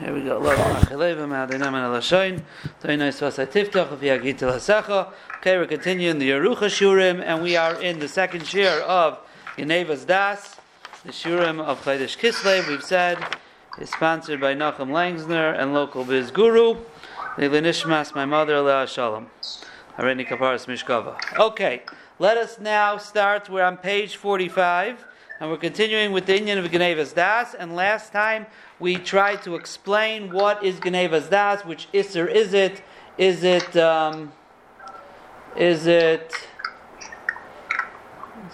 Here we go. Okay, we're continuing the Yerucha Shurim, and we are in the second share of Genevas Das, the Shurim of Chodesh Kislev. We've said is sponsored by Nachum Langsner and local Biz Guru. Nishmas, my mother, Aleh Shalom. Areni Kaparas Mishkava. Okay, let us now start. We're on page 45. And we're continuing with the Inyan of Genevas Das. And last time we tried to explain what is Genevas Das, which Isser is it? Is it, um, is it,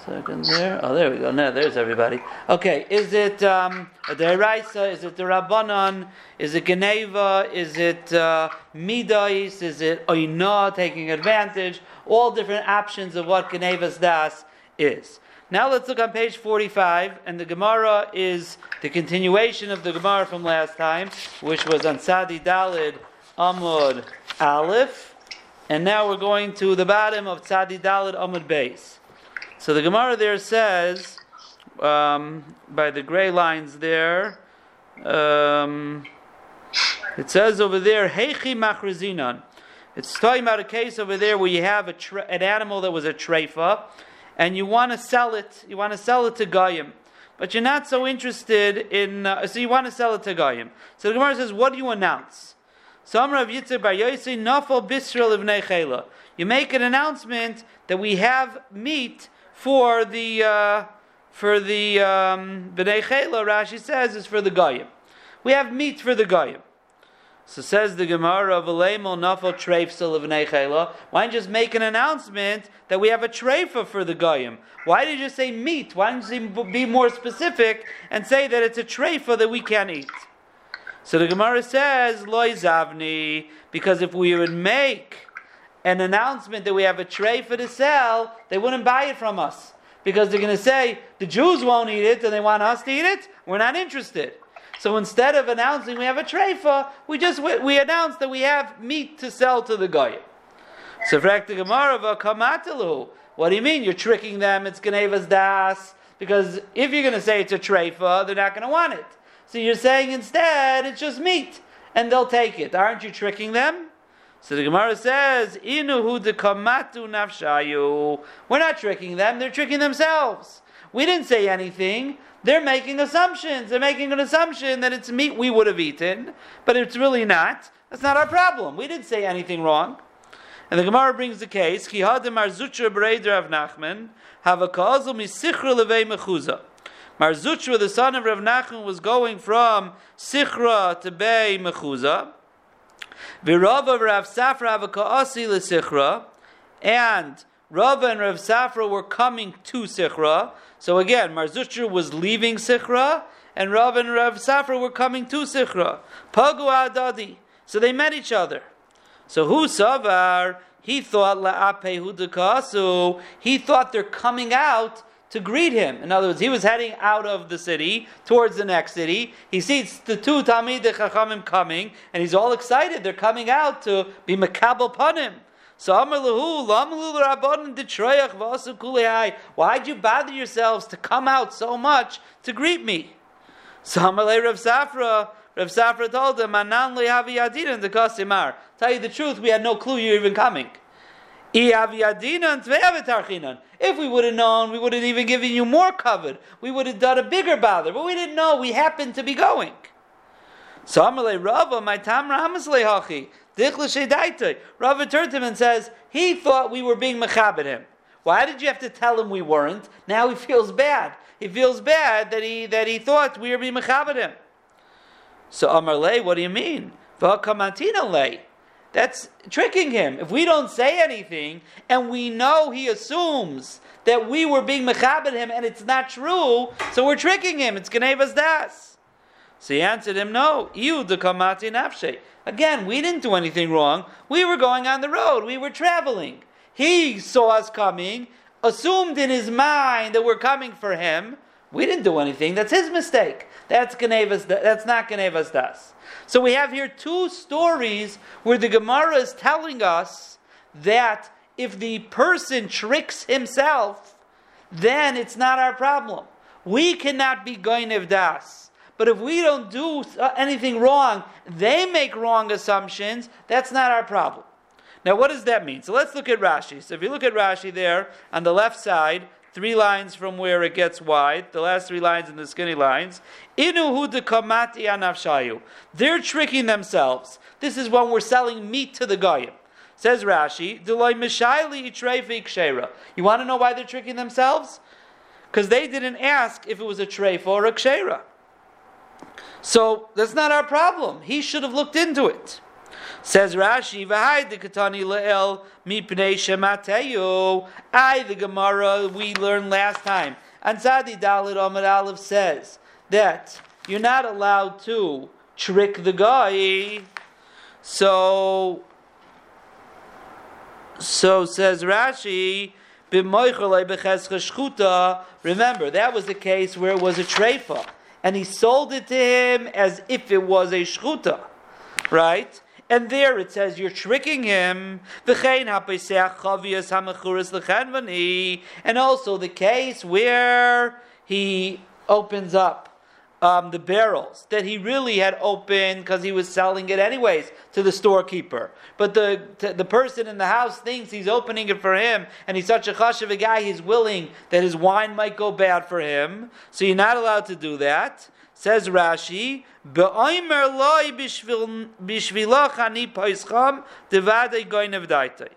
second there. Oh, there we go. Now there's everybody. Okay, is it um, a deraisa? Is it the rabbanon? Is it geneva? Is it uh? Is it oina taking advantage? All different options of what genevas das is. Now let's look on page 45, and the Gemara is the continuation of the Gemara from last time, which was on Sadi Dalid Amud Aleph, and now we're going to the bottom of Sadi Dalid Amud Beis. So the Gemara there says, um, by the gray lines there, um, it says over there, Heichi Machrazinan. It's talking about a case over there where you have tra- an animal that was a treifa, and you want to sell it, you want to sell it to Goyim, but you're not so interested in, uh, so you want to sell it to Goyim. So the Gemara says, what do you announce? Some Rav Yitzchak Bar Yossi Nafal Bisrael Ibnei Chela. You make an announcement that we have meat for the uh, for the um. Rashi says is for the Goyim. We have meat for the Goyim. So says the Gemara Why don't just make an announcement that we have a treifa for the Goyim? Why did you say meat? Why don't you be more specific and say that it's a treifa that we can't eat? So the Gemara says, Loi Zavni, because if we would make an announcement that we have a treifa to sell, they wouldn't buy it from us. Because they're going to say, the Jews won't eat it and they want us to eat it. We're not interested. So instead of announcing we have a treifa, we just we announce that we have meat to sell to the goyim. So kamatalu. What do you mean? You're tricking them? It's ganevas das. Because if you're going to say it's a treifa, they're not going to want it. So you're saying instead it's just meat, and they'll take it. Aren't you tricking them? So the Gemara says, "Inuhu de kamatu nafshayu." We're not tricking them; they're tricking themselves. We didn't say anything. They're making assumptions. They're making an assumption that it's meat we would have eaten, but it's really not. That's not our problem. We didn't say anything wrong. And the Gemara brings the case, Ki hadem Marzutra Breider of Nachman, have a kazel misichra levei mechuza. Marzutra, the son of Rav Nachman, was going from Sichra to Bei Mechuza. Virava Rav Safra have a kaasi lesichra, and Rava and Rav Safra were coming to Sichra. So again, Marzutra was leaving Sichra, and Rav and Rav Safra were coming to Sichra. Pagu Adadi. So they met each other. So who Savar? He thought La'ape Hudakasu. He thought they're coming out to greet him. In other words, he was heading out of the city towards the next city. He sees the two Talmid Chachamim coming, and he's all excited. They're coming out to be Makabal Panim. So Why'd you bother yourselves to come out so much to greet me? So Rav Safra, Rav Safra told him, Anan the Kosimar. Tell you the truth, we had no clue you were even coming. If we would have known, we would have even given you more covered. We would have done a bigger bother, but we didn't know. We happened to be going. So Amalei Rava, my tam Ramaslei Hachi. Rava turned to him and says, he thought we were being mechabed him. Why did you have to tell him we weren't? Now he feels bad. He feels bad that he that he thought we were being mechabed him. So Amar Lay, what do you mean? That's tricking him. If we don't say anything and we know he assumes that we were being mechabed him and it's not true, so we're tricking him. It's Genevas Das. So he answered him, No, you the kamati nafshe. Again, we didn't do anything wrong. We were going on the road. We were traveling. He saw us coming, assumed in his mind that we're coming for him. We didn't do anything. That's his mistake. That's Genevas. That's not Genevas das. So we have here two stories where the Gemara is telling us that if the person tricks himself, then it's not our problem. We cannot be Goinev das. But if we don't do uh, anything wrong, they make wrong assumptions. That's not our problem. Now, what does that mean? So let's look at Rashi. So if you look at Rashi there on the left side, three lines from where it gets wide, the last three lines in the skinny lines. Inu hudukamati anafshayu. They're tricking themselves. This is when we're selling meat to the goyim. Says Rashi, You want to know why they're tricking themselves? Because they didn't ask if it was a treifa or a kshera. So that's not our problem. He should have looked into it. Says Rashi, "V'hai the katani le'el mipnei shemateyu." I, the Gemara we learned last time, and Zadi Dalit Amid Aleph says that you're not allowed to trick the guy. So, so says Rashi. Remember, that was the case where it was a treifa, and he sold it to him as if it was a shchuta, right? And there it says you're tricking him. And also the case where he opens up um, the barrels that he really had opened because he was selling it anyways to the storekeeper. But the the person in the house thinks he's opening it for him, and he's such a chash of a guy, he's willing that his wine might go bad for him. So you're not allowed to do that. Says Rashi, "Be'oimer loy bishvilach ani poischam devadei goynev.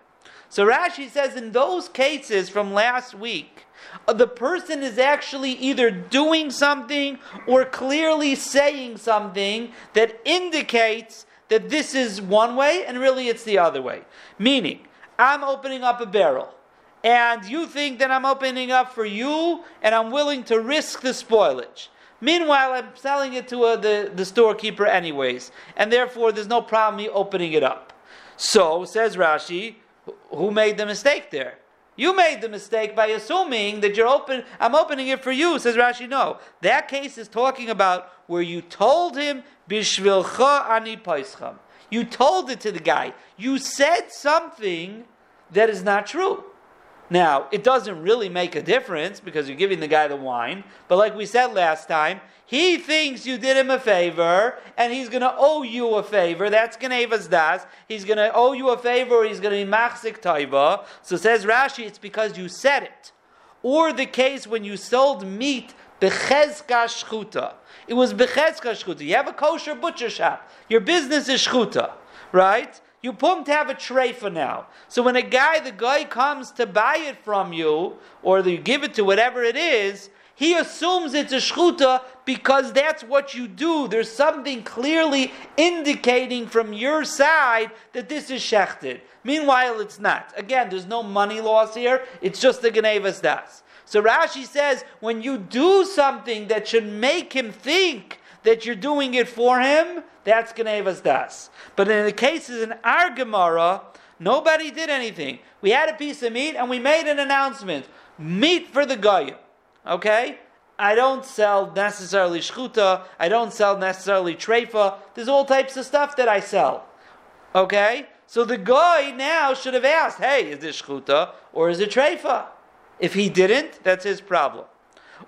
So Rashi says in those cases from last week, the person is actually either doing something or clearly saying something that indicates that this is one way and really it's the other way. Meaning, I'm opening up a barrel and you think that I'm opening up for you and I'm willing to risk the spoilage. Meanwhile, I'm selling it to uh, the, the storekeeper anyways, and therefore there's no problem me opening it up. So, says Rashi, who made the mistake there? You made the mistake by assuming that you're open. I'm opening it for you. Says Rashi. No, that case is talking about where you told him bishvilcha ani paischam. You told it to the guy. You said something that is not true. Now, it doesn't really make a difference because you're giving the guy the wine, but like we said last time, he thinks you did him a favor and he's going to owe you a favor. That's Genevas Das. He's going to owe you a favor he's going to be Machzik Taiva. So says Rashi, it's because you said it. Or the case when you sold meat, Bechezka Shchuta. It was Bechezka Shchuta. You have a kosher butcher shop. Your business is Shchuta, right? You put him to have a tray for now. So when a guy, the guy comes to buy it from you, or you give it to whatever it is, he assumes it's a shchuta because that's what you do. There's something clearly indicating from your side that this is shechted. Meanwhile, it's not. Again, there's no money loss here. It's just the genevas das. So Rashi says when you do something that should make him think that you're doing it for him, that's Genevas Das. But in the cases in our Gemara, nobody did anything. We had a piece of meat and we made an announcement. Meat for the Goyim. Okay? I don't sell necessarily shchuta. I don't sell necessarily treifa. There's all types of stuff that I sell. Okay? So the guy now should have asked, hey, is this shchuta or is it treifa? If he didn't, that's his problem.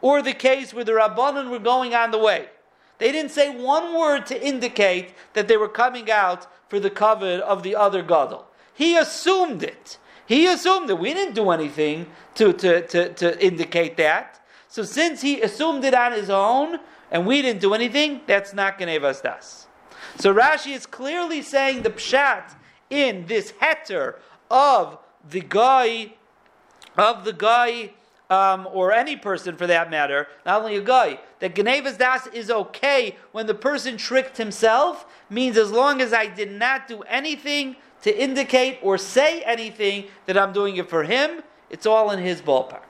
Or the case where the Rabbanon were going on the way. They didn't say one word to indicate that they were coming out for the covet of the other gadol. He assumed it. He assumed it. We didn't do anything to, to, to, to indicate that. So since he assumed it on his own, and we didn't do anything, that's not Genevas Das. So Rashi is clearly saying the pshat in this heter of the guy, of the guy um, or any person for that matter, not only a guy, that Genevas Das is okay when the person tricked himself, means as long as I did not do anything to indicate or say anything that I'm doing it for him, it's all in his ballpark.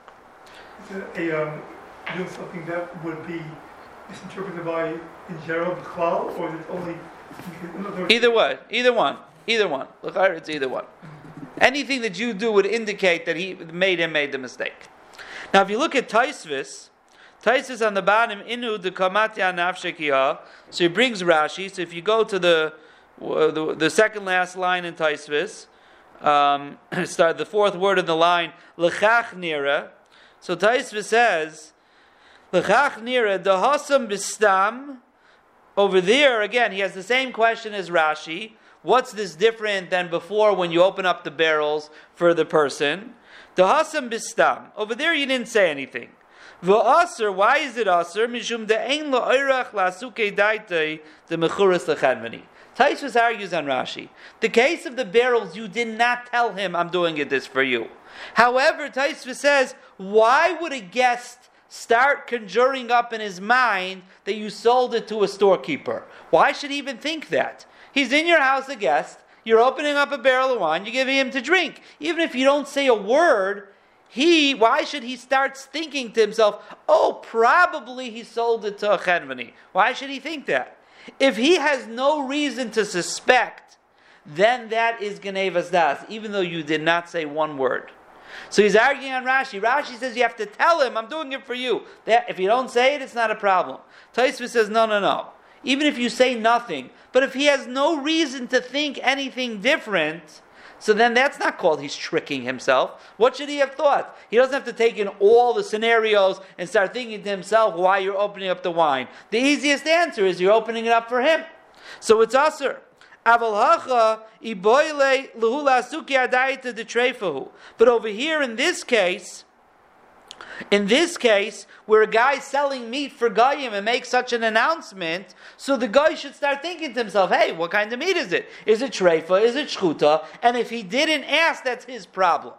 Is a, um, doing something that would be misinterpreted by in general B'chlal, or is it only. Either way, either one, either one. Look, it's either one. Anything that you do would indicate that he made him made the mistake. Now, if you look at Taisvis, Taisvis on the bottom, Inu de Kamatya Nafshekiha, so he brings Rashi. So if you go to the the, the, second last line in Taisvis, um, start the fourth word in the line, Lechach Nira. So Taisvis says, Lechach Nira, Dahasam Bistam, over there, again, he has the same question as Rashi. What's this different than before when you open up the barrels for the person? The Hasam Bistam. Over there, you didn't say anything. V'aser, why is it aser? Mishum de'ein lo'irach la'asuke daitei the mechuras lechadmani. Taisus argues on Rashi. The case of the barrels, you did not tell him, I'm doing it this for you. However, Taisus says, why would a guest start conjuring up in his mind that you sold it to a storekeeper? Why should he even think that? He's in your house, a guest. You're opening up a barrel of wine. You're giving him to drink. Even if you don't say a word, he, why should he start thinking to himself, oh, probably he sold it to a chedvani? Why should he think that? If he has no reason to suspect, then that is Genevas Das, even though you did not say one word. So he's arguing on Rashi. Rashi says you have to tell him, I'm doing it for you. That, if you don't say it, it's not a problem. Taisva says, no, no, no. Even if you say nothing, but if he has no reason to think anything different, so then that's not called he's tricking himself. What should he have thought? He doesn't have to take in all the scenarios and start thinking to himself why you're opening up the wine. The easiest answer is you're opening it up for him. So it's usher. But over here in this case, in this case, where a guy is selling meat for Goyim and makes such an announcement, so the guy should start thinking to himself, hey, what kind of meat is it? Is it treifa? Is it shchuta? And if he didn't ask, that's his problem.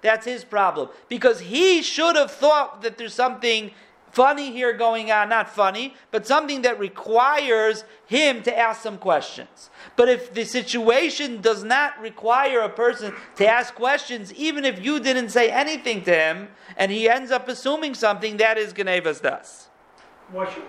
That's his problem. Because he should have thought that there's something funny here going on, not funny, but something that requires him to ask some questions. But if the situation does not require a person to ask questions, even if you didn't say anything to him, and he ends up assuming something, that is Genevas Das. Why should,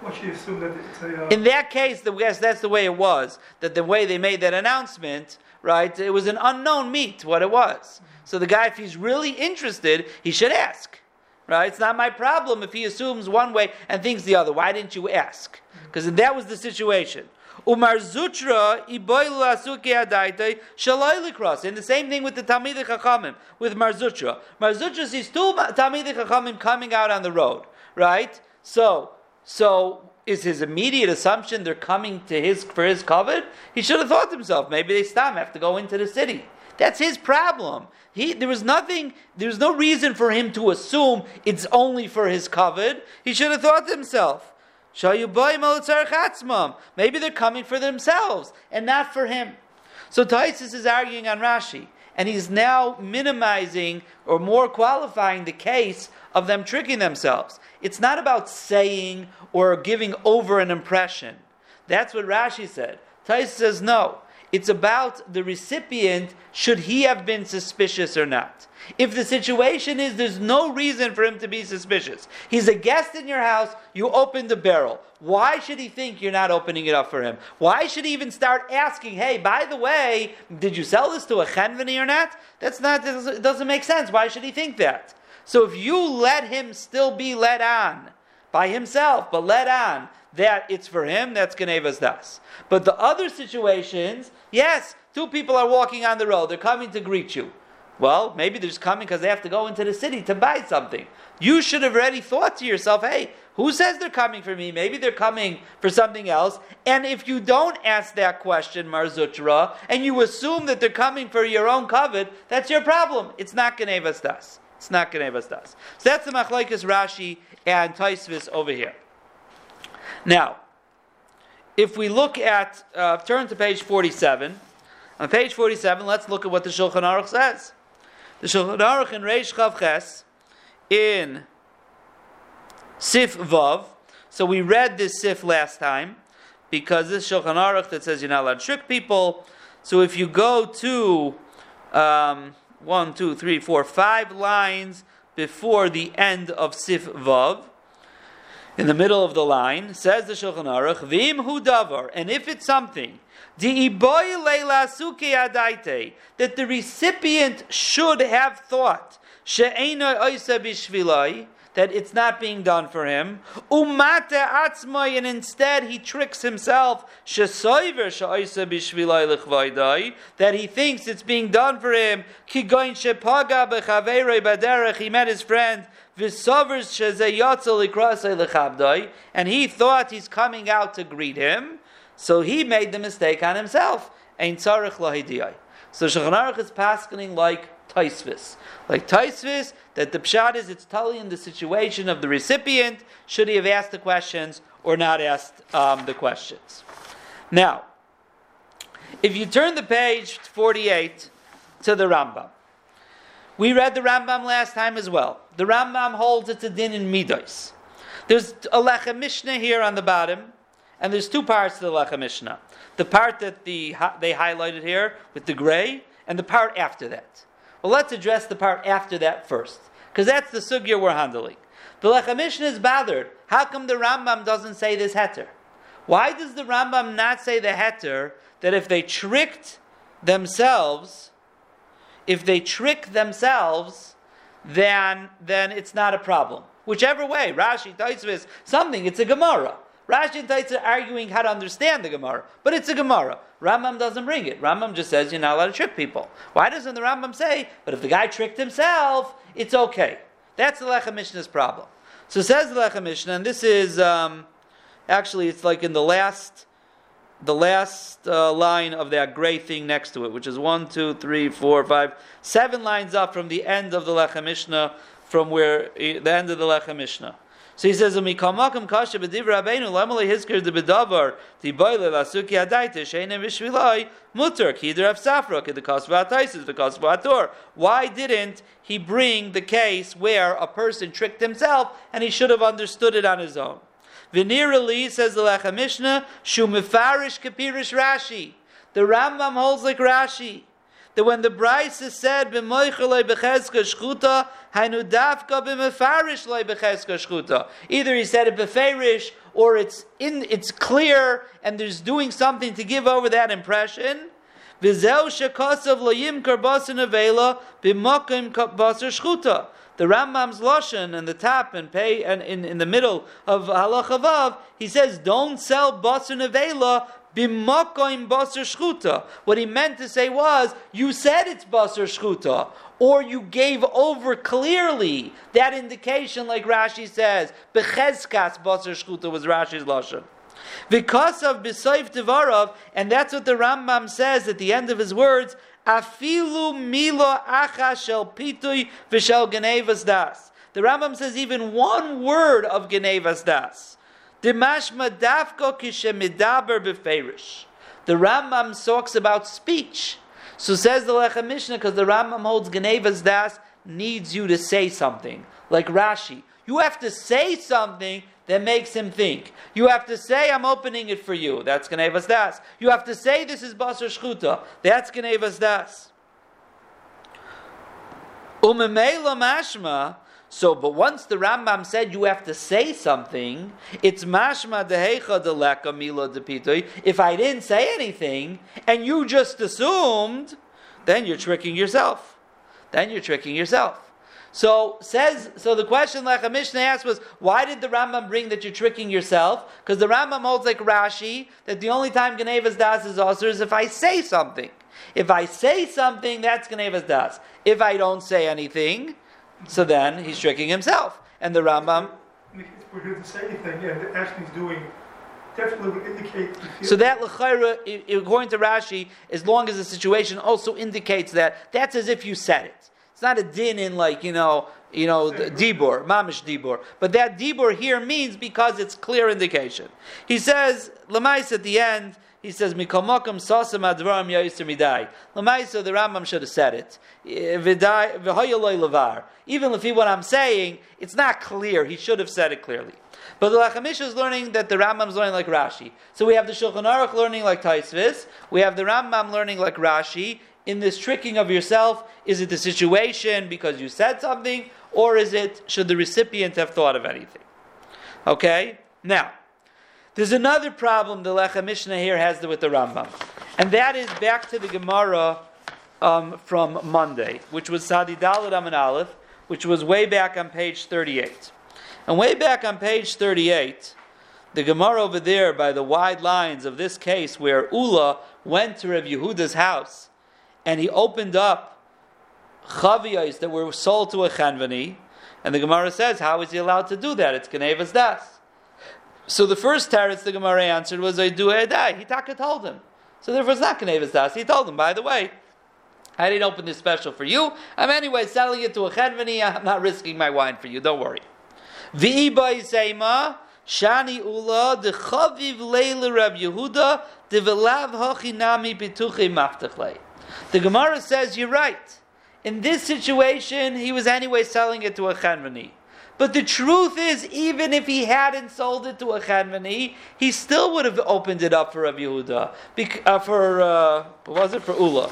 why should you assume that it's a. Uh, In that case, the, yes, that's the way it was. That the way they made that announcement, right, it was an unknown meat, what it was. So the guy, if he's really interested, he should ask. Right? It's not my problem if he assumes one way and thinks the other. Why didn't you ask? Mm-hmm. Because that was the situation. Umar Zutra cross. And the same thing with the Talmid Chachamim, with Marzutra. Marzutra sees two Talmid Chachamim coming out on the road, right? So, so is his immediate assumption they're coming to his for his covet? He should have thought to himself, maybe they stop, have to go into the city. That's his problem. He, there was nothing, there was no reason for him to assume it's only for his covet. He should have thought to himself, maybe they're coming for themselves and not for him. So Taisus is arguing on Rashi, and he's now minimizing or more qualifying the case of them tricking themselves. It's not about saying or giving over an impression. That's what Rashi said. Taisus says no. It's about the recipient, should he have been suspicious or not. If the situation is there's no reason for him to be suspicious, he's a guest in your house, you open the barrel. Why should he think you're not opening it up for him? Why should he even start asking, hey, by the way, did you sell this to a chenveni or not? That's not, it doesn't make sense. Why should he think that? So if you let him still be led on by himself, but led on that it's for him, that's Genevas Das. But the other situations, yes, two people are walking on the road, they're coming to greet you. Well, maybe they're just coming because they have to go into the city to buy something. You should have already thought to yourself, hey, who says they're coming for me? Maybe they're coming for something else. And if you don't ask that question, Marzutra, and you assume that they're coming for your own covet, that's your problem. It's not Genevas Das. It's not Genevas Das. So that's the Machlaikas Rashi and Taisvis over here. Now, if we look at, uh, turn to page 47. On page 47, let's look at what the Shulchan Aruch says. The Shulchan Aruch in Reish Chav Ches, in Sif Vav, so we read this Sif last time, because this Shulchan Aruch that says you're not allowed to trick people. So if you go to um, one, two, three, four, five lines before the end of Sif Vav, in the middle of the line, says the Shulchan Aruch, Vim hu davar, and if it's something, that the recipient should have thought, that it's not being done for him. Umate atzmai, and instead he tricks himself. That he thinks it's being done for him. He met his friend. And he thought he's coming out to greet him, so he made the mistake on himself. So Shulchan Aruch is paskening like Taisvis. Like Taisvis, that the pshat is it's telling in the situation of the recipient, should he have asked the questions or not asked um, the questions. Now, if you turn the page 48 to the Rambam, we read the Rambam last time as well. The Rambam holds it's a din in Midos. There's a Lechem Mishnah here on the bottom, and there's two parts to the Lechem Mishnah. The part that the, they highlighted here with the gray, and the part after that. Well, let's address the part after that first, because that's the sugya we're handling. The Lechem Mishnah is bothered. How come the Rambam doesn't say this heter? Why does the Rambam not say the heter that if they tricked themselves, if they trick themselves, then then it's not a problem. Whichever way, Rashi, Taisvis, something, it's a Gemara. Rashi and Taitz are arguing how to understand the Gemara, but it's a Gemara. Rambam doesn't bring it. Rambam just says you're not allowed to trick people. Why doesn't the Rambam say, but if the guy tricked himself, it's okay? That's the Lechem Mishnah's problem. So says the Lechem Mishnah, and this is um, actually it's like in the last the last uh, line of that gray thing next to it, which is one, two, three, four, five, seven lines up from the end of the Lechem Mishnah, from where the end of the Lechem Mishnah. So he says. Why didn't he bring the case where a person tricked himself and he should have understood it on his own? Venerally says the Lechem Mishnah, shumifarish kapirish Rashi. The Rambam holds like Rashi that when the Braisa is said b'moichalei b'chezka shchuta, hainu dafka b'mefarish lei b'chezka shchuta. Either he said it b'ferish, or it's in, it's clear, and there's doing something to give over that impression. V'zeu shekasav loyim karbasin avela b'mokim basar shchuta. The Rambam's lashon and the top and pay and in, in the middle of halacha vav, he says, "Don't sell basar nevela B'makoim basar shchuta. What he meant to say was, you said it's basar shchuta, or you gave over clearly that indication, like Rashi says, bechezkas basar shchuta was Rashi's lashon. Because of B'Saif Tivarav, and that's what the Rambam says at the end of his words, Afilu milo acha shel pitui v'shel genevas das. The Rambam says even one word of genevas das. Dimashma dafko kishemidaber beferish. The Rambam talks about speech. So says the Lechem Mishnah, because the Rambam holds Genevas Das needs you to say something. Like Rashi. You have to say something that makes him think. You have to say, I'm opening it for you. That's Genevas Das. You have to say, this is Basar Shchuta. That's Genevas Das. Umemela mashma, so, but once the Rambam said you have to say something, it's mashma dehecha deleka mila depitoi. If I didn't say anything and you just assumed, then you're tricking yourself. Then you're tricking yourself. So says so. The question Lechem Mishnah asked was, why did the Rambam bring that you're tricking yourself? Because the Rambam holds like Rashi that the only time Genevas das is also is if I say something. If I say something, that's Genevas das. If I don't say anything, so then he's tricking himself. And the Rambam. We're here to say anything, and the doing definitely would indicate. So that l'chayra, according to Rashi, as long as the situation also indicates that, that's as if you said it. It's not a din in like you know, you know, dibur, mamish dibur. But that dibur here means because it's clear indication. He says lemais at the end. He says, "Mikomakam sasam advarim yaisir midai." Lamaisa, the Rambam should have said it. Eh, levar. Even if he, what I'm saying, it's not clear. He should have said it clearly. But the Lachamish is learning that the Rambam is learning like Rashi. So we have the Shulchan Aruch learning like Taisvis. We have the Rambam learning like Rashi. In this tricking of yourself, is it the situation because you said something, or is it should the recipient have thought of anything? Okay. Now. There's another problem the Lechem Mishnah here has with the Rambam, and that is back to the Gemara um, from Monday, which was Sadi Dalad Amin Aleph, which was way back on page 38. And way back on page 38, the Gemara over there by the wide lines of this case where Ula went to Rav Yehuda's house and he opened up chaviyos that were sold to a chanvani, and the Gemara says, how is he allowed to do that? It's Genevas Das. So the first teretz the Gemara answered was, I do I die. He taka told him. So therefore it's not Genevas Das. He told him, by the way, I didn't open this special for you. I'm anyway selling it to a chanvani. I'm not risking my wine for you. Don't worry. Seima, shani ula, de chaviv leila Rab Yehuda. The Gemara says, you're right. In this situation, he was anyway selling it to a chanvani. But the truth is, even if he hadn't sold it to a chanvani, he still would have opened it up for Rav Yehuda. Bec- uh, for, uh, what was it? For Ula.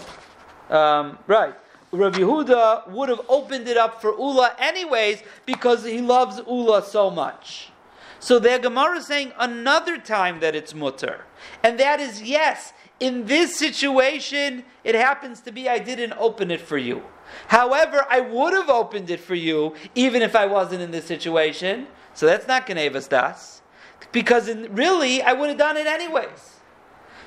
Um, right. Rav Yehuda would have opened it up for Ula anyways because he loves Ula so much. So the Gemara is saying another time that it's mutter. And that is, yes, in this situation, it happens to be I didn't open it for you. However, I would have opened it for you even if I wasn't in this situation. So that's not Genevas Das. Because in, really, I would have done it anyways.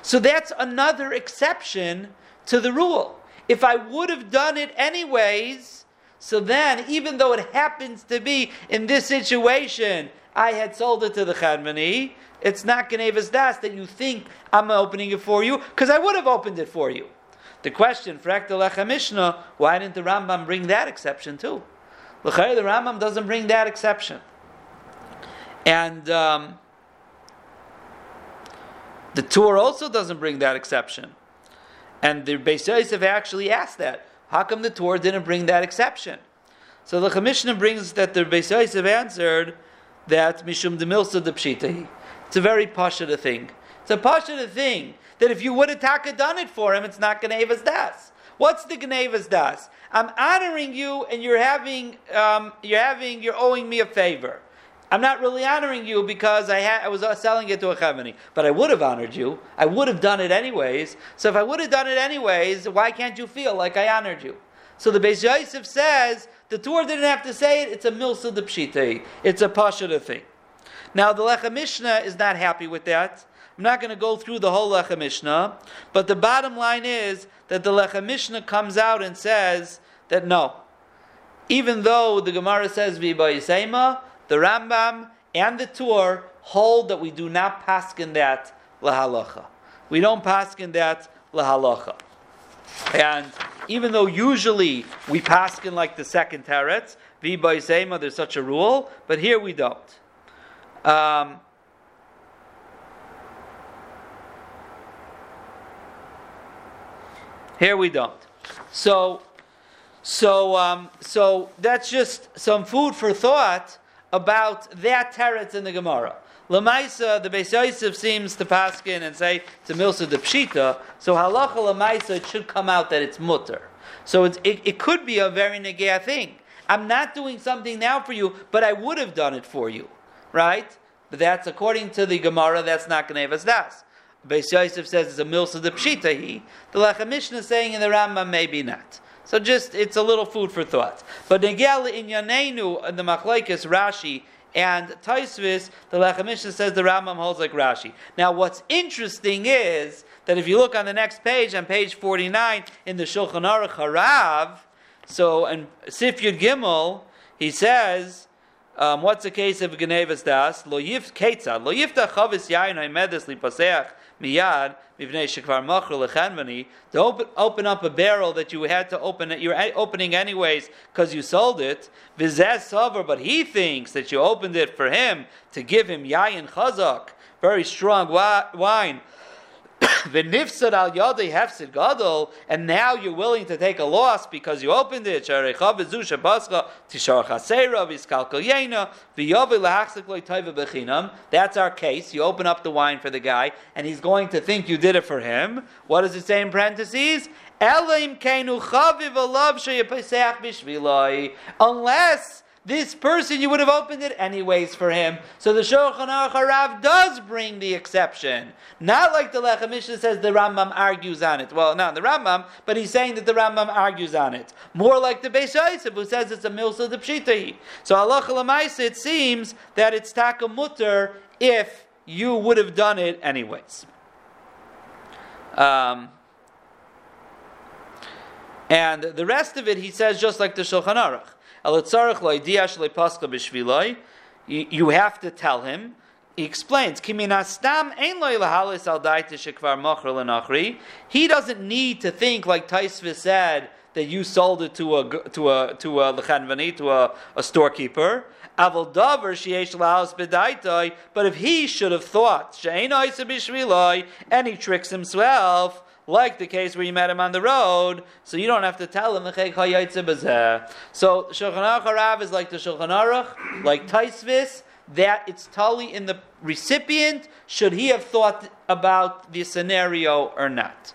So that's another exception to the rule. If I would have done it anyways, so then, even though it happens to be in this situation, I had sold it to the Chadmani, it's not Genevas Das that you think I'm opening it for you, because I would have opened it for you. The question, Frak Lecha Mishnah, why didn't the Rambam bring that exception too? the Rambam doesn't bring that exception. And um, the Tur also doesn't bring that exception. And the Beis Yosef actually asked that. How come the Tur didn't bring that exception? So the Mishnah brings that the Beis Yosef answered that Mishum de Milsa de Pshitahi. It's a very pashata thing. It's a pashata thing that if you would have taka done it for him, it's not Gnevas Das. What's the Gnevas Das? I'm honoring you, and you're having, um, you're having, you're owing me a favor. I'm not really honoring you because I, had, I was selling it to a chavani, but I would have honored you. I would have done it anyways. So if I would have done it anyways, why can't you feel like I honored you? So the Beis Yosef says the Tur didn't have to say it. It's a milsa de pshitei. It's a pashada thing. Now the Lechem Mishnah is not happy with that. I'm not going to go through the whole Lechem Mishnah, but the bottom line is that the Lechem Mishnah comes out and says that no, even though the Gemara says Viba Yisema, the Rambam and the Tur hold that we do not paskin that lahalacha. We don't paskin that lahalacha. And even though usually we paskin like the second teretz, Viba Yisema, there's such a rule, but here we don't. Um, Here we don't. So, so, um, so that's just some food for thought about that teretz in the Gemara. Lamaisa, the Beis Yosef seems to paskin and say it's a milsa de pshita. So halacha lamaisa, it should come out that it's mutter. So it, it could be a very negaya thing. I'm not doing something now for you, but I would have done it for you, right? But that's according to the Gemara. That's not Gnevas Das. Beis Yosef says it's a milsa de pshita. He the Lechem Mishnah is saying in the Rambam maybe not. So just it's a little food for thought. But Negel in Yanenu uh, the Machlekes Rashi and Taisvis, the Lechem Mishnah says the Rambam holds like Rashi. Now what's interesting is that if you look on the next page, on page forty nine in the Shulchan Aruch Harav, so and Sif Yud Gimel, he says. Um, what's the case of Genevas Das? Lo yift ketzad. Lo yifta chavis yain haimedes li paseach miyad mivnei shekvar machur lechanvani to open, open up a barrel that you had to open you're opening anyways because you sold it. Vizez sover, but he thinks that you opened it for him to give him yayin chazak, very strong wine. V'nifsad al yadei hefsid gadol, and now you're willing to take a loss because you opened it. Sharecha v'zu shabascha tishar chasera v'iskalkal yena v'yavi lahachzik loy taiva b'chinam. That's our case. You open up the wine for the guy, and he's going to think you did it for him. What does it say in parentheses? Elim keinu chaviv alav sheyapeseach b'shviloi. Unless this person you would have opened it anyways for him. So the Shulchan Aruch does bring the exception, not like the Lechem Mishnah says the Rambam argues on it. Well, not the Rambam, but he's saying that the Rambam argues on it. More like the Beis Yosef who says it's a milsa de pshitahi. So Allah it seems that it's takamutter if you would have done it anyways. Um, and the rest of it, he says just like the Shulchan Aruch. You have to tell him. He explains, He doesn't need to think like Taisva said that you sold it to a to a to a lechanvani to a, a storekeeper. But if he should have thought and he tricks himself, like the case where you met him on the road, so you don't have to tell him. So Shulchan Aruch is like the Shulchan Aruch, like Taisvis, that it's totally in the recipient. Should he have thought about the scenario or not?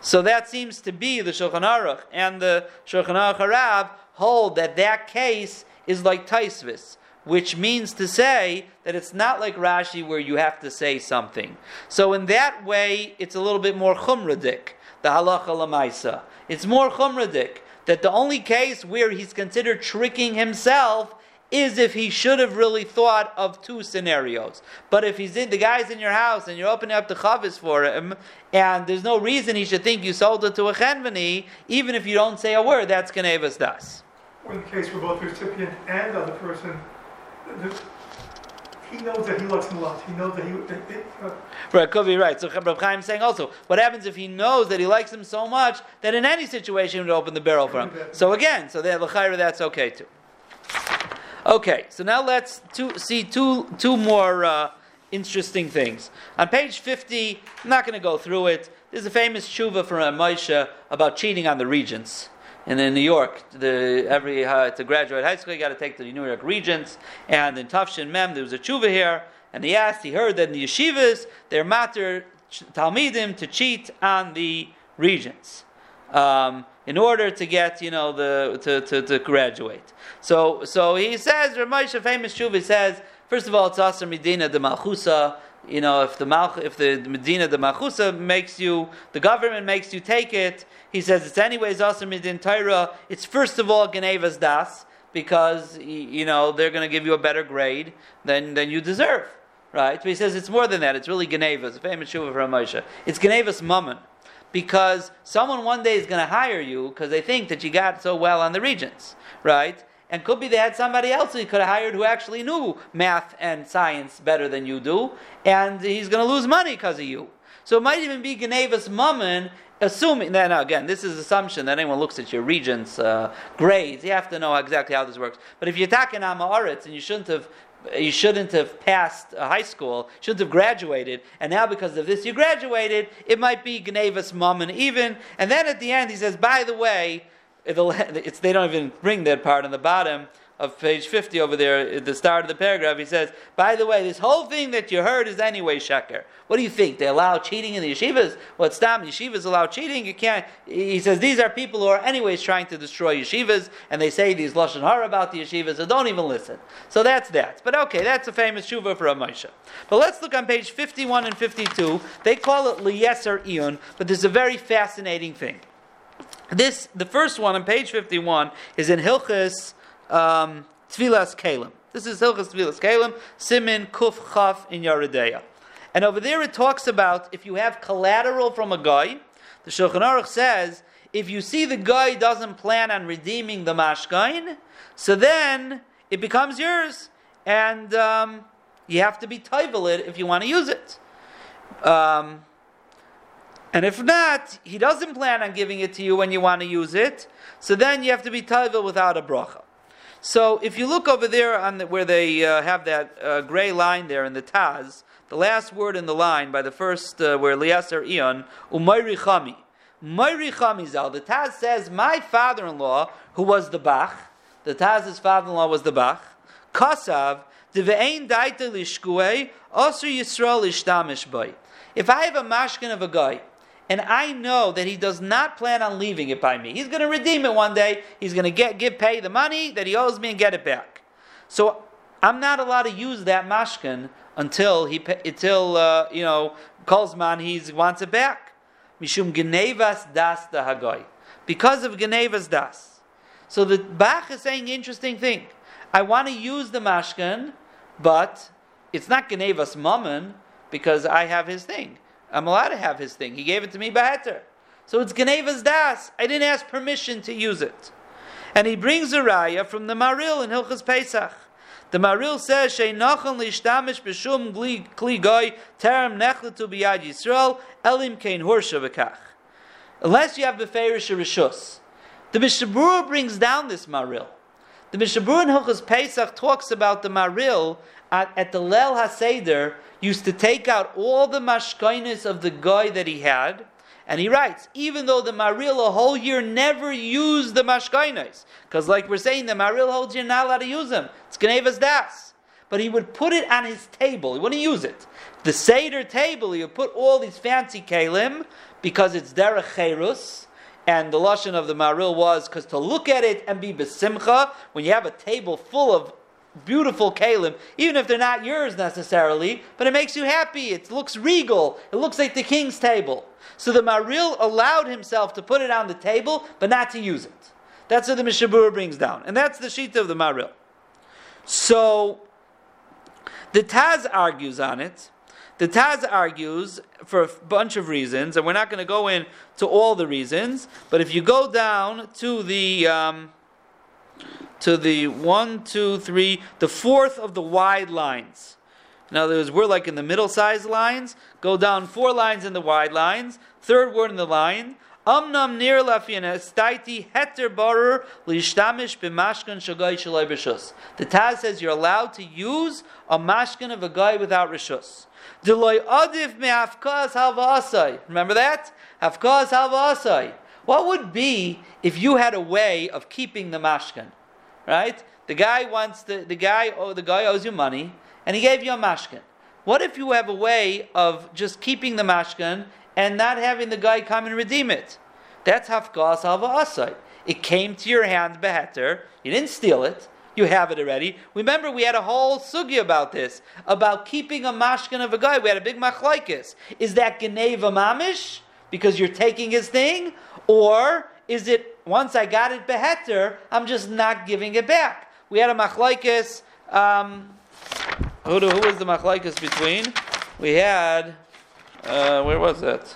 So that seems to be the Shulchan Aruch and the Shulchan Aruch Harav hold that that case is like Taisvis which means to say that it's not like Rashi where you have to say something. So in that way, it's a little bit more chumradik, the halacha lamaisa. It's more chumradik that the only case where he's considered tricking himself is if he should have really thought of two scenarios. But if he's in the guy's in your house and you're opening up the chavis for him, and there's no reason he should think you sold it to a chenvani, even if you don't say a word, that's kenevas das. Or in the case where both the recipient and the other person he knows that he likes him a lot. He knows that he. It, uh, right, could be right. So Reb Chaim saying also, what happens if he knows that he likes him so much that in any situation he would open the barrel for him? So again, so that l'chayra that's okay too. Okay, so now let's two, see two two more uh, interesting things on page fifty. I'm not going to go through it. There's a famous tshuva from Moshe about cheating on the regents. And in New York, the, every uh, to graduate high school, you got to take the New York Regents. And in Tufshin Mem, there was a tshuva here, and he asked, he heard that in the yeshivas, they're matter talmidim to cheat on the regents. Um, in order to get, you know, the to, to, to graduate. So so he says, Ramesh, a famous tshuva, says, first of all, it's Asr Medina de Malchusa, you know, if the Malch, if the Medina the Machusa makes you, the government makes you take it, he says it's anyways also Midin Torah. It's first of all Genevas Das because you know they're going to give you a better grade than than you deserve, right? But he says it's more than that. It's really Genevas, famous shuva from Moshe. It's Genevas Mammon because someone one day is going to hire you because they think that you got so well on the regents, right? And could be they had somebody else he could have hired who actually knew math and science better than you do, and he's going to lose money because of you. So it might even be Genevas Mammon, assuming that, now again, this is assumption that anyone looks at your regents' uh, grades. You have to know exactly how this works. But if you're talking Amaretz and you shouldn't have you shouldn't have passed high school, shouldn't have graduated, and now because of this you graduated, it might be Gnevas Mammon even. And then at the end he says, by the way, they don't even bring that part on the bottom of page 50 over there, at the start of the paragraph, he says, by the way, this whole thing that you heard is anyway sheker. What do you think? They allow cheating in the yeshivas? Well, it's Stam, yeshivas allow cheating. You can't, he says, these are people who are anyways trying to destroy yeshivas, and they say these Lashon Hara about the yeshivas, so don't even listen. So that's that. But okay, that's a famous shuva for a Moshe. But let's look on page 51 and 52. They call it Liyeser Iyun, but there's a very fascinating thing. This, the first one on page 51 is in Hilchis um, Tvilas Kalim. This is Hilchis Tvilas Kalim, Simin Kuf Chaf in Yoreh Deah. And over there it talks about if you have collateral from a guy, the Shulchan Aruch says, if you see the guy doesn't plan on redeeming the mashkain, so then it becomes yours, and um, you have to be toivel if you want to use it. Um, and if not, he doesn't plan on giving it to you when you want to use it, so then you have to be toivel without a bracha. So if you look over there on the, where they uh, have that uh, gray line there in the Taz, the last word in the line by the first uh, where Liaser Ion, Umayri Chami. Umayri Chami Zal. The Taz says, my father-in-law, who was the Bach, the Taz's father-in-law was the Bach, Kasav, Deve'ein daita lishkuei, Osir Yisrael ishtamish boy. If I have a mashkin of a guy, and I know that he does not plan on leaving it by me. He's going to redeem it one day. He's going to get give pay the money that he owes me and get it back. So I'm not allowed to use that mashkin until he until uh, you know Kolzman he wants it back. Mishum genevas das da hagoy. Because of genevas das. So the Bach is saying interesting thing. I want to use the mashkin, but it's not genevas mammon because I have his thing. I'm allowed to have his thing. He gave it to me beheter. So it's genevas das. I didn't ask permission to use it. And he brings a raya from the Maril in Hilchas Pesach. The Maril says, "Sheinachon lishtamish b'shum kli goy terem nechletu biyad Yisrael elim kein hursha v'kach." Unless you have beferish rishus. The Mishabura brings down this Maril. The Mishabura in Hilchas Pesach talks about the Maril at, at the Lel HaSeder used to take out all the mashkainis of the guy that he had, and he writes, even though the Maril a whole year never used the mashkainis, because like we're saying, the Maril whole year not allowed to use them. It's Genevas Das. But he would put it on his table. He wouldn't use it. The Seder table, he would put all these fancy kalim, because it's derech cherus, and the lashon of the Maril was because to look at it and be besimcha when you have a table full of beautiful kalim, even if they're not yours necessarily, but it makes you happy. It looks regal. It looks like the king's table. So the Maril allowed himself to put it on the table, but not to use it. That's what the Mishnah Berurah brings down. And that's the sheet of the Maril. So the Taz argues on it. The Taz argues for a bunch of reasons, and we're not going to go into all the reasons, but if you go down to the. Um, to the one, two, three, the fourth of the wide lines. In other words, we're like in the middle sized lines. Go down four lines in the wide lines. Third word in the line. Amnam nir heter shagai. The Taz says you're allowed to use a mashkan of a guy without rishus. Deloy adif me'afkaz halva Remember that? Hafkaz halva What would be if you had a way of keeping the mashkan? right? The guy wants the, the guy oh, the guy owes you money, and he gave you a mashkin. What if you have a way of just keeping the mashkin and not having the guy come and redeem it? That's hafkas alva asai. It came to your hand beheter. You didn't steal it. You have it already. Remember, we had a whole sugi about this, about keeping a mashkin of a guy. We had a big machlaikis. Is that geneva mamish because you're taking his thing, or is it once I got it beheter, I'm just not giving it back? We had a machlaikis. Um, who, who was the machlaikis between? We had, uh, where was that?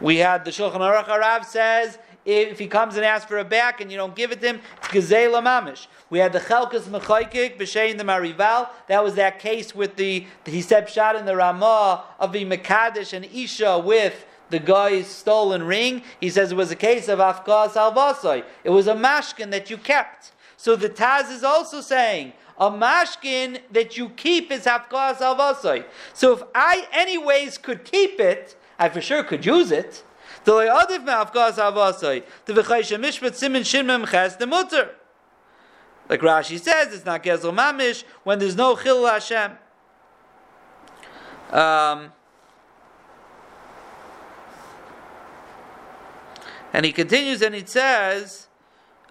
We had the Shulchan Aruch Harav says if he comes and asks for a back and you don't give it to him, it's gezela mamish. We had the Chelkas Mechokek, B'Shein the Marival. That was that case with the, the he said shot in the Ramah of the Mekadesh and Isha with the guy's stolen ring, he says it was a case of afkas alvasai. It was a mashkin that you kept. So the Taz is also saying a mashkin that you keep is afkas alvasai. So if I anyways could keep it, I for sure could use it. The le'adif me'afkas alvasai. The v'chaysha mishpat simin shinmem ches the mutter. Like Rashi says, it's not gezel mamish when there's no chil Hashem. Um, And he continues and it says,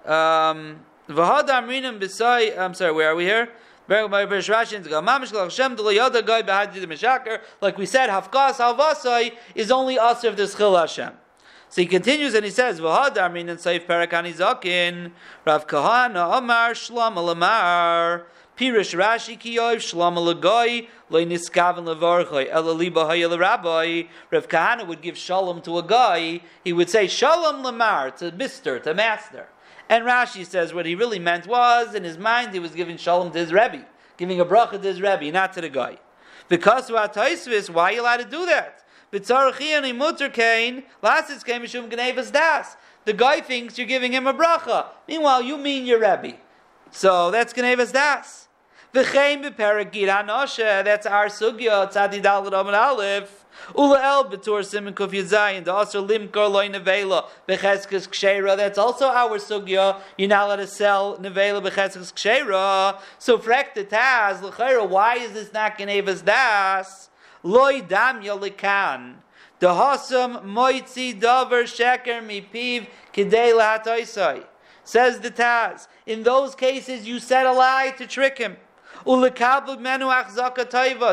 um, I'm sorry, where are we here? Like we said, Hafkas Halvasai is only us of the Schil Hashem. So he continues and he says, V'hadamrin and Saif Parakani Zakin, Rav Kahana Amar Shlam Alamar, Pirish Rashi Kiyoiv Shlam Alagoy, Loy Niskavan Levarchoy, Elaliba Hayel Rabbi. Rav Kahana would give Shalom to a guy, he would say Shalom Lamar to Mister, to Master. And Rashi says what he really meant was, in his mind, he was giving Shalom to his Rebbe, giving a bracha to his Rebbe, not to the guy. Because why are you allowed to do that? The guy thinks you're giving him a bracha. Meanwhile, you mean your Rebbe. So that's gnevas das. V'chein b'perek anoshe, that's our sugya, tzadi dalet amad aleph. Ula el b'tor simen kuf yizayin, the also limkar loy nevela, b'cheskes kshera, that's also our sugya, you're not allowed to sell nevela b'cheskes kshera. So frek the taz, l'chayra, why is this not gnevas das? Loy dam yolikan. The hasam moitzi davar sheker mipiv kidei lahatoisai. says the Taz. In those cases, you said a lie to trick him.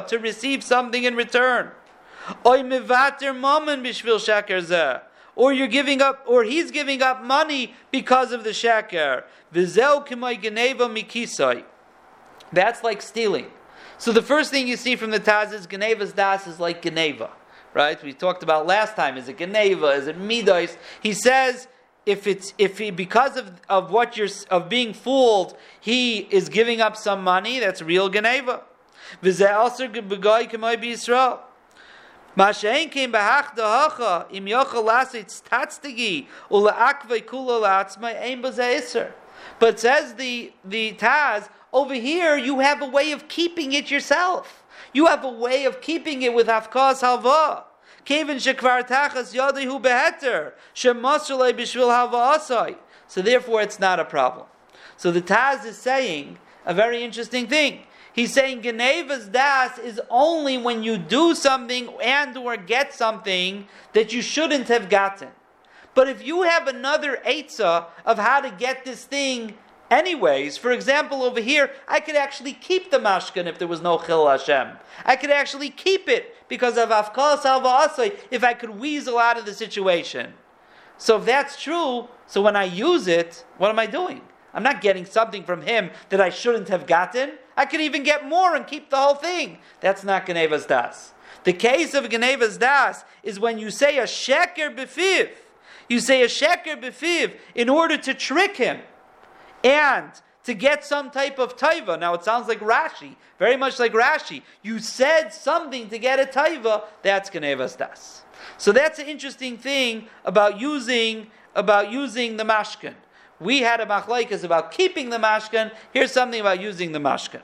To receive something in return. Or you're giving up, or he's giving up money because of the sheker. That's like stealing. So the first thing you see from the Taz is Genevas Das is like Geneva, right? We talked about last time. Is it Geneva? Is it Midos? He says if it's if he because of, of what you're of being fooled, he is giving up some money, that's real b'zeh But says the the Taz, over here, you have a way of keeping it yourself. You have a way of keeping it with Hafkas Halva. Kevin shekvar tachas yadihu beheter shemasrulay b'shvil hava. So therefore, it's not a problem. So the Taz is saying a very interesting thing. He's saying Genevas das is only when you do something and or get something that you shouldn't have gotten. But if you have another etza of how to get this thing anyways. For example, over here, I could actually keep the mashkan if there was no chil Hashem. I could actually keep it because of afkal salva asay if I could weasel out of the situation. So if that's true, so when I use it, what am I doing? I'm not getting something from him that I shouldn't have gotten. I could even get more and keep the whole thing. That's not Genevas Das. The case of Genevas Das is when you say a sheker befiv. You say a sheker befiv in order to trick him and to get some type of taiva. Now it sounds like Rashi, very much like Rashi. You said something to get a taiva, that's Genevas Das. So that's an interesting thing about using about using the mashkin. We had a machlaikas about keeping the mashkin. Here's something about using the mashkin.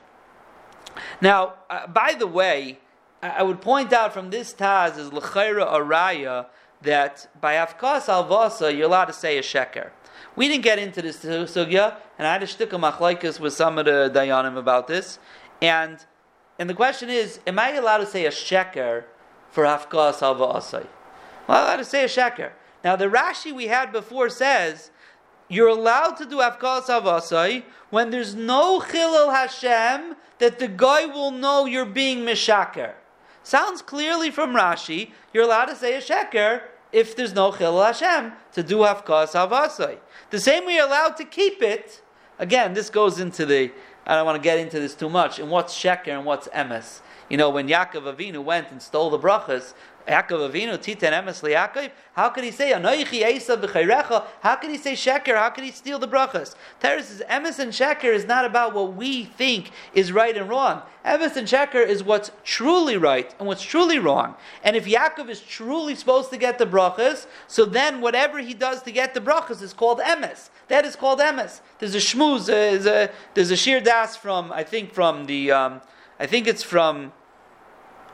Now, uh, by the way, I would point out from this Taz is l'chayra araya that by afkas alvasa you're allowed to say a sheker. We didn't get into this sugya, and I had a shtick of machlaikas with some of the dayanim about this. And and the question is, am I allowed to say a sheker for hafkas alva asay? Well, I'm allowed to say a sheker. Now the Rashi we had before says you're allowed to do hafkas alva asay when there's no chilul Hashem that the guy will know you're being mishaker. Sounds clearly from Rashi, you're allowed to say a sheker if there's no chilul Hashem to do hafkas avasai. The same way you're allowed to keep it. Again, this goes into the. I don't want to get into this too much. And what's sheker and what's emes? You know, when Yaakov Avinu went and stole the brachas, Yaakov Avinu, Titein Emes Yaakov, how could he say, Anoichi Eisa b'chayrecha? How could he say Sheker? How could he steal the brachas? Teres says, Emes and Sheker is not about what we think is right and wrong. Emes and Sheker is what's truly right and what's truly wrong. And if Yaakov is truly supposed to get the brachas, so then whatever he does to get the brachas is called Emes. That is called Emes. There's a shmuz, there's a, there's a shir das from, I think from the, um, I think it's from,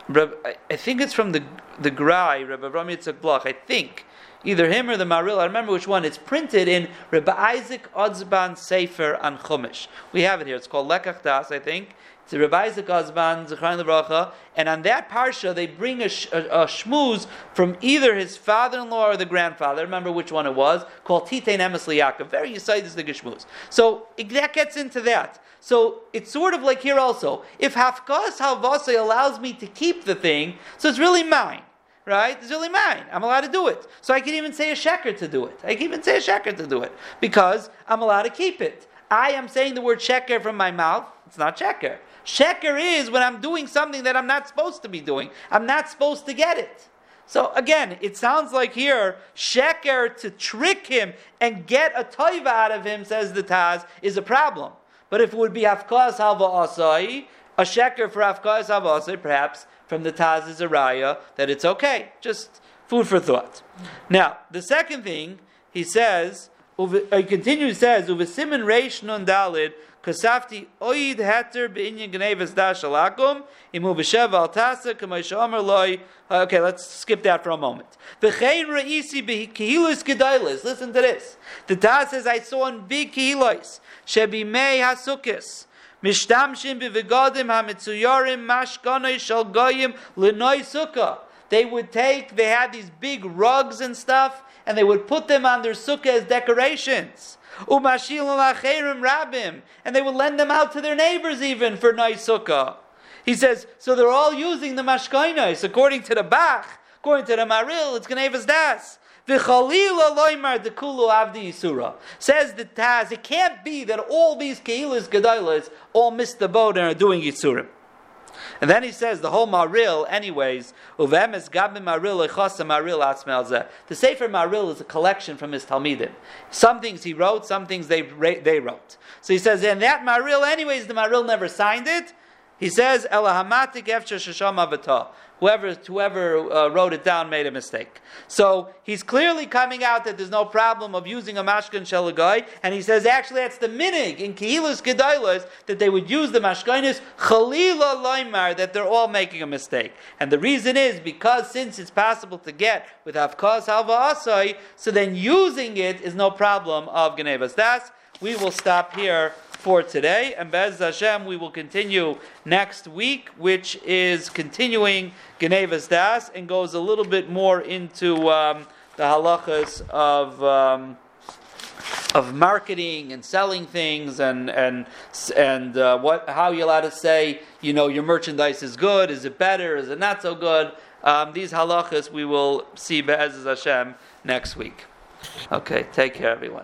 I think it's from the the Grai, Rabbi Avraham Yitzchak Bloch. I think either him or the Maril. I remember which one. It's printed in Rabbi Isaac Ausband Sefer on Chumash. We have it here. It's called Lekach Das, I think. It's Rabbi Isaac Ausband Zechron Levracha, and on that parsha they bring a, sh- a, a shmuz from either his father-in-law or the grandfather. Remember which one it was? Called Titein Emes Yaakov. Very Yisrael is the Geshmuz. So that gets into that. So it's sort of like here also. If Hafkas Halvasa allows me to keep the thing, so it's really mine. Right? It's really mine. I'm allowed to do it. So I can even say a sheker to do it. I can even say a sheker to do it. Because I'm allowed to keep it. I am saying the word sheker from my mouth. It's not sheker. Sheker is when I'm doing something that I'm not supposed to be doing. I'm not supposed to get it. So again, it sounds like here, sheker to trick him and get a toiva out of him, says the Taz, is a problem. But if it would be Hafkas Halva Asai, a sheker for Hafkas Halva Asai, perhaps from the Taz is a raya that it's okay. Just food for thought. Now, the second thing, he says, he continues, says, Uvesimin Reish Nun Dalid, Kasafti Oid Heter Beinyan Gnevas Dash Alakum, Imu B'Shev Al Tasa, Kamaisha Omer Loi. Uh, okay, let's skip that for a moment. V'chein Reisi B'Kehilus Gedailis. Listen to this. The Taz says, I saw in big Kehilos, Shebimei Hasukis. Mishtamshim bivigadim hamitzuyarim mashkanoi shal goyim lenoi sukkah. They would take, they had these big rugs and stuff, and they would put them on their sukkah as decorations. And they would lend them out to their neighbors even for nice sukkah. He says, so they're all using the mashkainis according to the Bach, according to the Maril, it's Genevas Das. Says the Taz, it can't be that all these keilas gedailas all missed the boat and are doing yisurim. And then he says the whole Maril, anyways, Uvem is Gabim Maril Echasa Maril Atzmelzeh. The Sefer Maril is a collection from his Talmidim. Some things he wrote, some things they, they wrote. So he says, in that Maril, anyways, the Maril never signed it. He says, Elahamatik Efsha Shasham whoever, whoever uh, wrote it down made a mistake. So he's clearly coming out that there's no problem of using a mashkan shelagai, and he says actually that's the minig in Kehilas Gedailas that they would use the mashkanis chalila loimar, that they're all making a mistake. And the reason is because since it's possible to get with Avkaz Halva Asai, so then using it is no problem of Genevas. Das, we will stop here for today, and Bez Hashem, we will continue next week, which is continuing Genevas Das and goes a little bit more into um, the halachas of. Um, of marketing and selling things and and and uh, what how you're allowed to say you know your merchandise is good is it better is it not so good um, these halachas we will see Be'ez Hashem next week okay take care everyone